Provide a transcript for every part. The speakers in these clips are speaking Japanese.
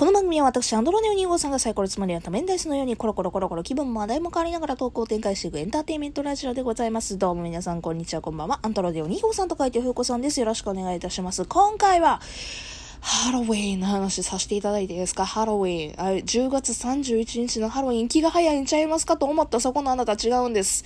この番組は私、アンドロネオ2号さんがサイコロつまりは多面ダイスのようにコロコロコロコロ気分も話題も変わりながら投稿を展開していくエンターテインメントラジオでございます。どうも皆さんこんにちは、こんばんは。アンドロネオ2号さんと書いてふうこさんです。よろしくお願いいたします。今回は、ハロウィンの話させていただいていいですか？ハロウィン。あ10月31日のハロウィン気が早いんちゃいますか？と思ったそこのあなた違うんです。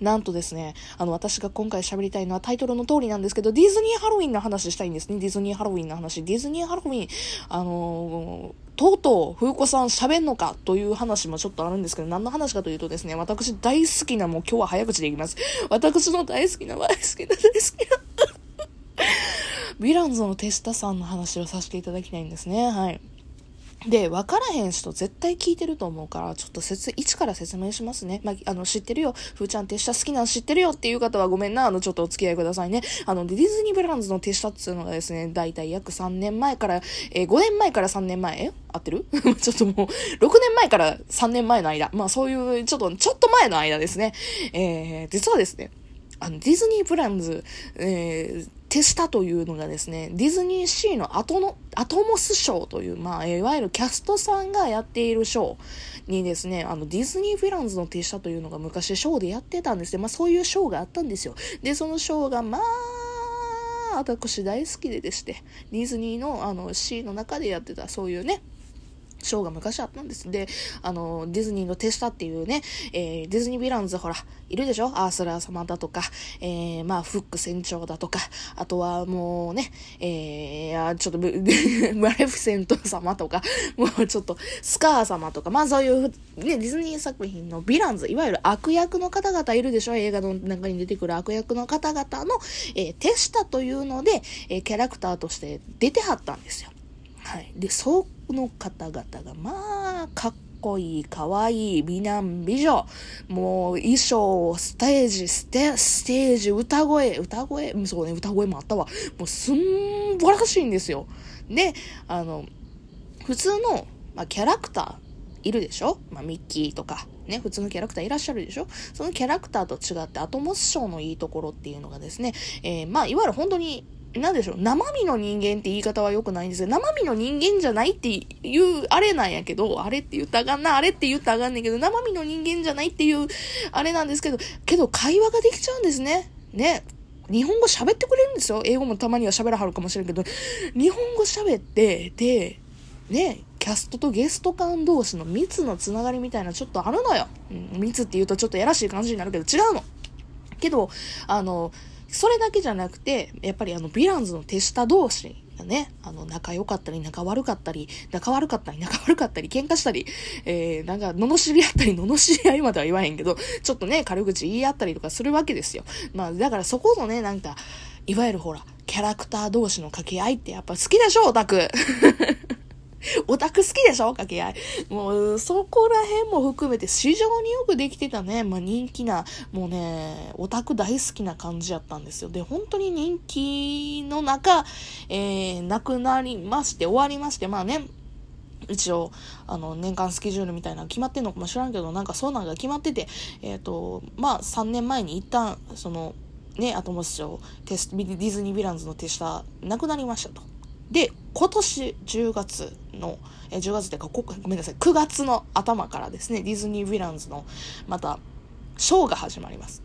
なんとですね、あの、私が今回喋りたいのはタイトルの通りなんですけど、ディズニーハロウィンの話したいんですね。ディズニーハロウィンの話。ディズニーハロウィン、あのーとうとう、風子さん喋んのかという話もちょっとあるんですけど、何の話かというとですね、私大好きな、もう今日は早口でいきます。私の大好きな、大好きな、大好きなヴィランズのテスタさんの話をさせていただきたいんですね。はい。で、分からへん人絶対聞いてると思うから、ちょっと説、一から説明しますね。まあ、あの、知ってるよ。ふーちゃん手下好きなの知ってるよっていう方はごめんな。あの、ちょっとお付き合いくださいね。あの、ディズニーブランズの手下っていうのがですね、だいたい約3年前から、えー、5年前から3年前？え？合ってる？ちょっともう、6年前から3年前の間。まあ、そういう、ちょっと、ちょっと前の間ですね。えー、実はですね、あの、ディズニーブランズ、えー、テスタというのがですね、ディズニーシーのアトの、アトモスショーという、まあ、いわゆるキャストさんがやっているショーにですね、あの、ディズニーヴィランズの手下というのが昔ショーでやってたんですよ。まあ、そういうショーがあったんですよ。で、そのショーが、まあ、私大好きででして、ディズニーのあのシーの中でやってたそういうね、ショーが昔あったんです。で、あの、ディズニーの手下っていうね、えー、ディズニーヴィランズほら、いるでしょ？アースラ様だとか、えー、まあ、フック船長だとか、あとはもうね、えー、ちょっと、マレフィセント様とか、もうちょっと、スカー様とか、まあそういう、ね、ディズニー作品のヴィランズ、いわゆる悪役の方々いるでしょ？映画の中に出てくる悪役の方々の、えー、手下というので、えー、キャラクターとして出てはったんですよ。はい。で、その方々が、まあ、かっこいい、かわいい、美男美女。もう、衣装、ステージ、ステ、ステージ、歌声、歌声、そうね、歌声もあったわ。もう、すんばらしいんですよ。で、あの、普通の、まあ、キャラクター、いるでしょ？まあ、ミッキーとか、ね、普通のキャラクターいらっしゃるでしょ？そのキャラクターと違って、アトモスショーのいいところっていうのがですね、えー、まあ、いわゆる本当に、なんでしょう、生身の人間って言い方は良くないんですよ。生身の人間じゃないっていう、あれなんやけど、あれって言ったらあかんな、あれって言ったらあかんねんけど、生身の人間じゃないっていう、あれなんですけど、けど会話ができちゃうんですね。ね。日本語喋ってくれるんですよ。英語もたまには喋らはるかもしれんけど、日本語喋って、で、ね、キャストとゲスト間同士の密のつながりみたいなちょっとあるのよ。うん、密って言うとちょっとやらしい感じになるけど、違うの。けど、あの、それだけじゃなくて、やっぱりあの、ヴィランズの手下同士がね、あの、仲良かったり、仲悪かったり、仲悪かったり、仲悪かったり、喧嘩したり、えー、なんか、罵り合ったり、罵り合いまでは言わへんけど、ちょっとね、軽口言い合ったりとかするわけですよ。まあ、だからそこのね、なんか、いわゆるほら、キャラクター同士の掛け合いってやっぱ好きでしょ、オタク。オタク好きでしょ？掛け合い。もう、そこら辺も含めて非常によくできてたね。まあ、人気な、もうね、オタク大好きな感じやったんですよ。で、本当に人気の中、えー、亡くなりまして、終わりまして、まあね、一応、あの、年間スケジュールみたいなの決まってんのかもしらんけど、なんかそうなんが決まってて、えっ、ー、と、まあ、3年前に一旦、その、ね、アトモス賞、ディズニー・ヴィランズの手下、なくなりましたと。で、今年10月の、え10月でかごめんなさい、9月の頭からですね、ディズニー・ヴィランズのまたショーが始まります。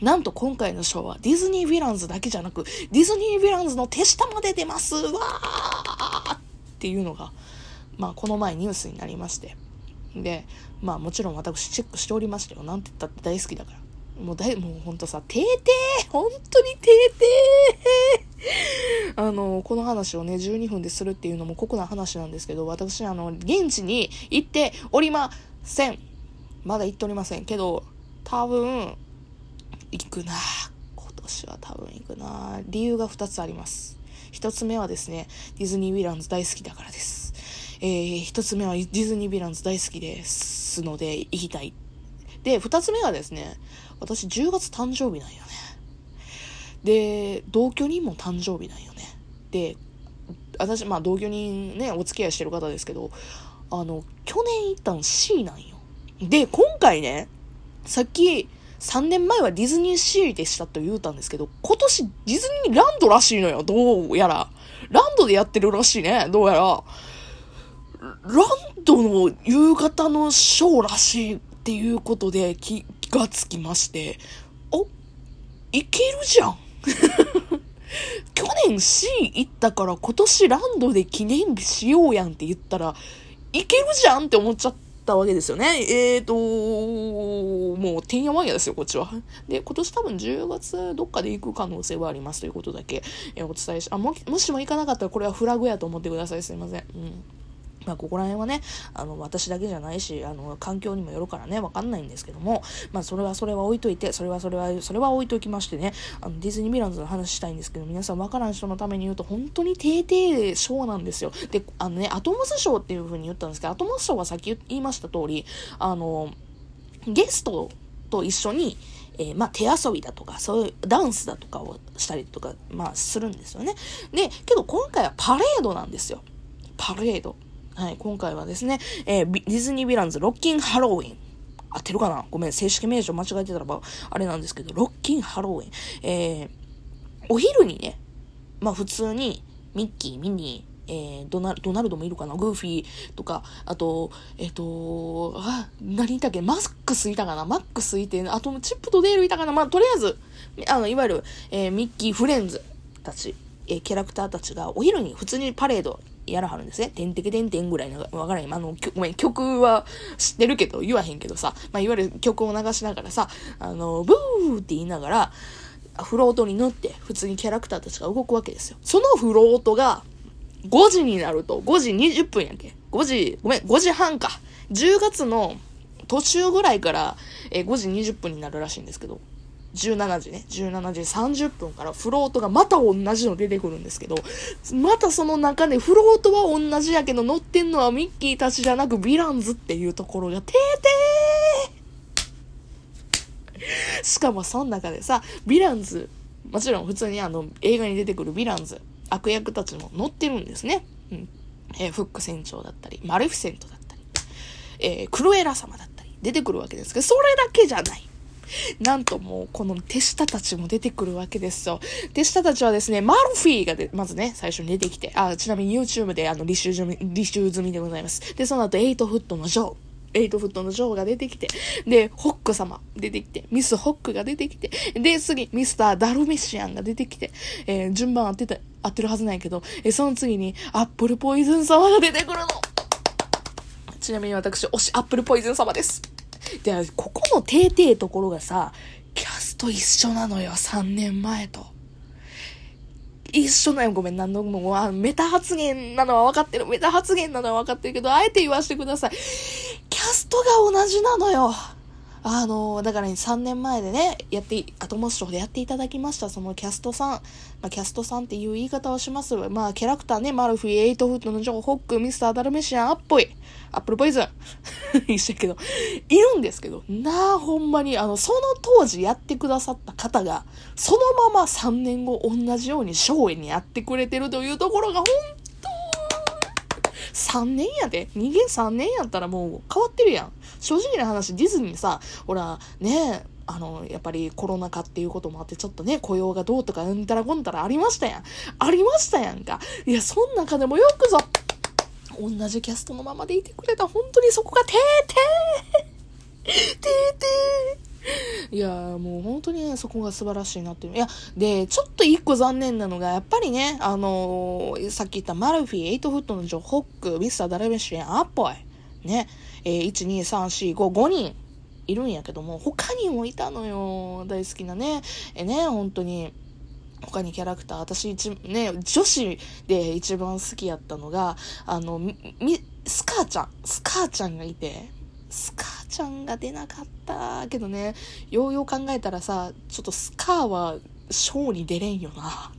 なんと今回のショーはディズニー・ヴィランズだけじゃなく、ディズニー・ヴィランズの手下まで出ますわーっていうのが、まあこの前ニュースになりまして。で、まあもちろん私チェックしておりましたよ。なんて言ったって大好きだから。もうだい、もうほんとさ、てーてー本当にてーてーあの、この話をね、12分でするっていうのも酷な話なんですけど、私、あの、現地に行っておりません。まだ行っておりません。けど、多分、行くな今年は多分行くな理由が2つあります。1つ目はですね、ディズニー・ヴィランズ大好きだからです。えー、1つ目はディズニー・ヴィランズ大好きですので、行きたいで、二つ目はですね、私10月誕生日なんよね。で、同居人も誕生日なんよね。で、私、まあ同居人ね、お付き合いしてる方ですけど、あの、去年行ったん C なんよ。で、今回ね、さっき、3年前はディズニーシーでしたと言うたんですけど、今年ディズニーランドらしいのよ、どうやら。ランドでやってるらしいね、どうやら。ランドの夕方のショーらしいっていうことで気がつきまして、お、いけるじゃん 去年 C 行ったから今年ランドで記念日しようやんって言ったら、いけるじゃんって思っちゃったわけですよね。えーと、もう、てんやわんやですよ、こっちは。で、今年多分10月どっかで行く可能性はありますということだけ、えお伝えし、あ、も、もしも行かなかったらこれはフラグやと思ってください。すいません。うん。まあ、ここら辺はね、あの、私だけじゃないし、あの、環境にもよるからね、わかんないんですけども、まあ、それはそれは置いといて、それはそれは、それは置いときましてね、あの、ディズニーヴィランズの話したいんですけど、皆さんわからん人のために言うと、本当に低々ショーなんですよ。で、あのね、アトモスショーっていう風に言ったんですけど、アトモスショーはさっき言いました通り、あの、ゲストと一緒に、えー、まあ、手遊びだとか、そういうダンスだとかをしたりとか、まあ、するんですよね。で、けど今回はパレードなんですよ。パレード。はい、今回はですね、えー、ディズニーヴィランズロッキンハロウィン。合ってるかな？ごめん、正式名称間違えてたらば、あれなんですけど、ロッキンハロウィン。えー、お昼にね、まあ普通に、ミッキー、ミニー、えー、ドナドナルドもいるかな？グーフィーとか、あと、えっ、ー、と、あ、何いたっけ？マックスいたかな？マックスいて、あとチップとデールいたかな？まあ、とりあえず、あの、いわゆる、えー、ミッキーフレンズたち、えー、キャラクターたちがお昼に普通にパレードやらはるんですね。てんてけてんてんぐらいの、わからへん。あの、ごめん、曲は知ってるけど、言わへんけどさ、まあ、いわゆる曲を流しながらさ、あの、ブーって言いながら、フロートに乗って、普通にキャラクターたちが動くわけですよ。そのフロートが、5時になると、5時20分やんけ。5時、ごめん、5時半か。10月の途中ぐらいから、え5時20分になるらしいんですけど、17時ね、17時30分からフロートがまた同じの出てくるんですけど、またその中でフロートは同じやけど乗ってんのはミッキーたちじゃなくヴィランズっていうところがてーてーしかもその中でさ、ヴィランズ、もちろん普通にあの映画に出てくるヴィランズ、悪役たちも乗ってるんですね。うん。えー、フック船長だったり、マレフィセントだったり、えー、クルエラ様だったり、出てくるわけですけど、それだけじゃない。なんともう、この手下たちも出てくるわけですよ。手下たちはですね、マルフィーがで、まずね、最初に出てきて、あ、ちなみに YouTube であの、履修済み、履修済みでございます。で、その後、エイトフットのジョー。エイトフットのジョーが出てきて、で、フック様出てきて、ミスフックが出てきて、で、次、ミスターダルメシアンが出てきて、えー、順番合ってた、合ってるはずないけど、えー、その次に、アップルポイズン様が出てくるのちなみに私、推しアップルポイズン様です。で、ここのてーところがさ、キャスト一緒なのよ、3年前と。一緒なよ、ごめん、何度も、あメタ発言なのは分かってる。メタ発言なのは分かってるけど、あえて言わせてください。キャストが同じなのよ。あの、だから、ね、3年前でね、やって、アトモスショーでやっていただきました、そのキャストさん。まあ、キャストさんっていう言い方をします。まあ、キャラクターね、マルフィ、エイトフットのジョー、ホック、ミスター、ダルメシアン、アッポイ、アップルポイズン。一緒やけど、いるんですけど、なあ、ほんまに、あの、その当時やってくださった方が、そのまま3年後同じようにショーにやってくれてるというところが、本3年やで。人間3年やったらもう変わってるやん。正直な話、ディズニーさ、ほら、ねあの、やっぱりコロナ禍っていうこともあって、ちょっとね、雇用がどうとか、うんたらこんたらありましたやん。ありましたやんか。いや、そん中でもよくぞ、同じキャストのままでいてくれた。本当にそこがてーてーてーてーいやもう本当にね、そこが素晴らしいなっていう。いや、で、ちょっと一個残念なのが、やっぱりね、あのー、さっき言ったマルフィ、エイトフットのジョホック、ミスター・ダルメシュエン、アッポイ、ね、えー、1、2、3、4、5、5人いるんやけども、他にもいたのよ、大好きなね。えね、本当に。他にキャラクター、私一、ね、女子で一番好きやったのが、あの、み、スカーちゃん、スカーちゃんがいて、スカーちゃんが出なかったけどね、ようよう考えたらさ、ちょっとスカーはショーに出れんよな。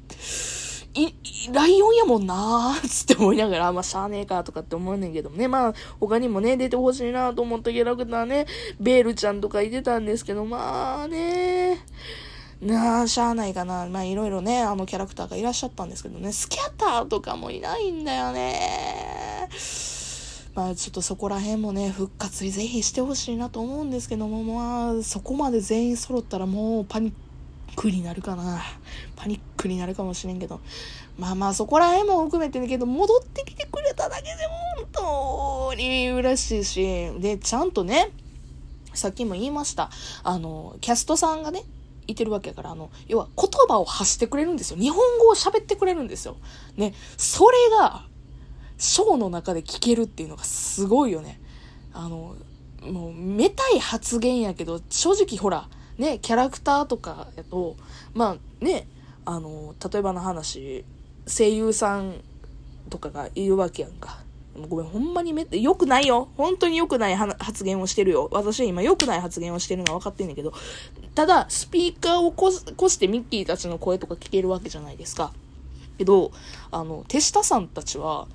い、ライオンやもんなー つって思いながら、まあ、しゃーねえかとかって思うねんけどもね。まあ、他にもね、出てほしいなと思ったキャラクターね、ベールちゃんとかいてたんですけど、まあね。なあ、しゃあないかな。まあ、いろいろね、あのキャラクターがいらっしゃったんですけどね、スキャッターとかもいないんだよね。まあちょっとそこら辺もね、復活にぜひしてほしいなと思うんですけども、まあそこまで全員揃ったらもうパニックになるかな。パニックになるかもしれんけど。まあまあそこら辺も含めてだけど、戻ってきてくれただけでも本当に嬉しいし、で、ちゃんとね、さっきも言いました。あの、キャストさんがね、いてるわけやから、あの、要は言葉を発してくれるんですよ。日本語を喋ってくれるんですよ。ね、それが、ショーの中で聞けるっていうのがすごいよね。あの、もう、めたい発言やけど、正直ほら、ね、キャラクターとかやと、まあね、あの、例えばの話、声優さんとかがいるわけやんか。ごめん、ほんまにめっ、良くないよ。本当に良くない発言をしてるよ。私は今良くない発言をしてるのは分かってんだけど、ただ、スピーカーをこしてミッキーたちの声とか聞けるわけじゃないですか。けど、あの、手下さんたちは、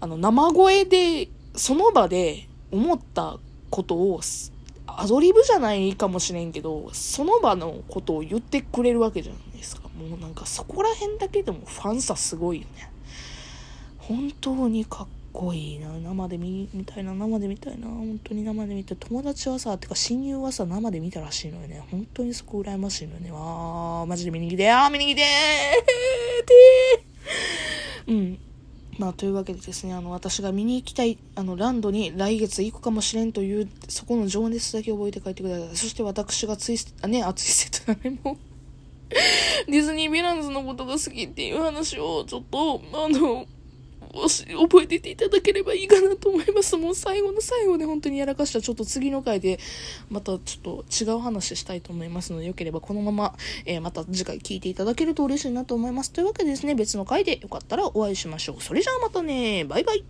あの、生声で、その場で思ったことを、アドリブじゃないかもしれんけど、その場のことを言ってくれるわけじゃないですか。もうなんかそこら辺だけでもファンさすごいよね。本当にかっこいいな。生で見、みたいな、生で見たいな。本当に生で見たい。友達はさ、てか親友はさ、生で見たらしいのよね。本当にそこ羨ましいのよね。わー、マジで見に来て、あー、見に来てー てーうん。まあ、というわけでですね、あの、私が見に行きたい、あの、ランドに来月行くかもしれんという、そこの情熱だけ覚えて帰ってください。そして私がツイス、あ、ね、熱いセットだね、も。ディズニー・ヴィランズのことが好きっていう話をちょっと、あの、覚えてていただければいいかなと思います。もう最後の最後で本当にやらかしたちょっと次の回でまたちょっと違う話したいと思いますので、よければこのまま、えー、また次回聞いていただけると嬉しいなと思います。というわけでですね、別の回でよかったらお会いしましょう。それじゃあまたね、バイバイ。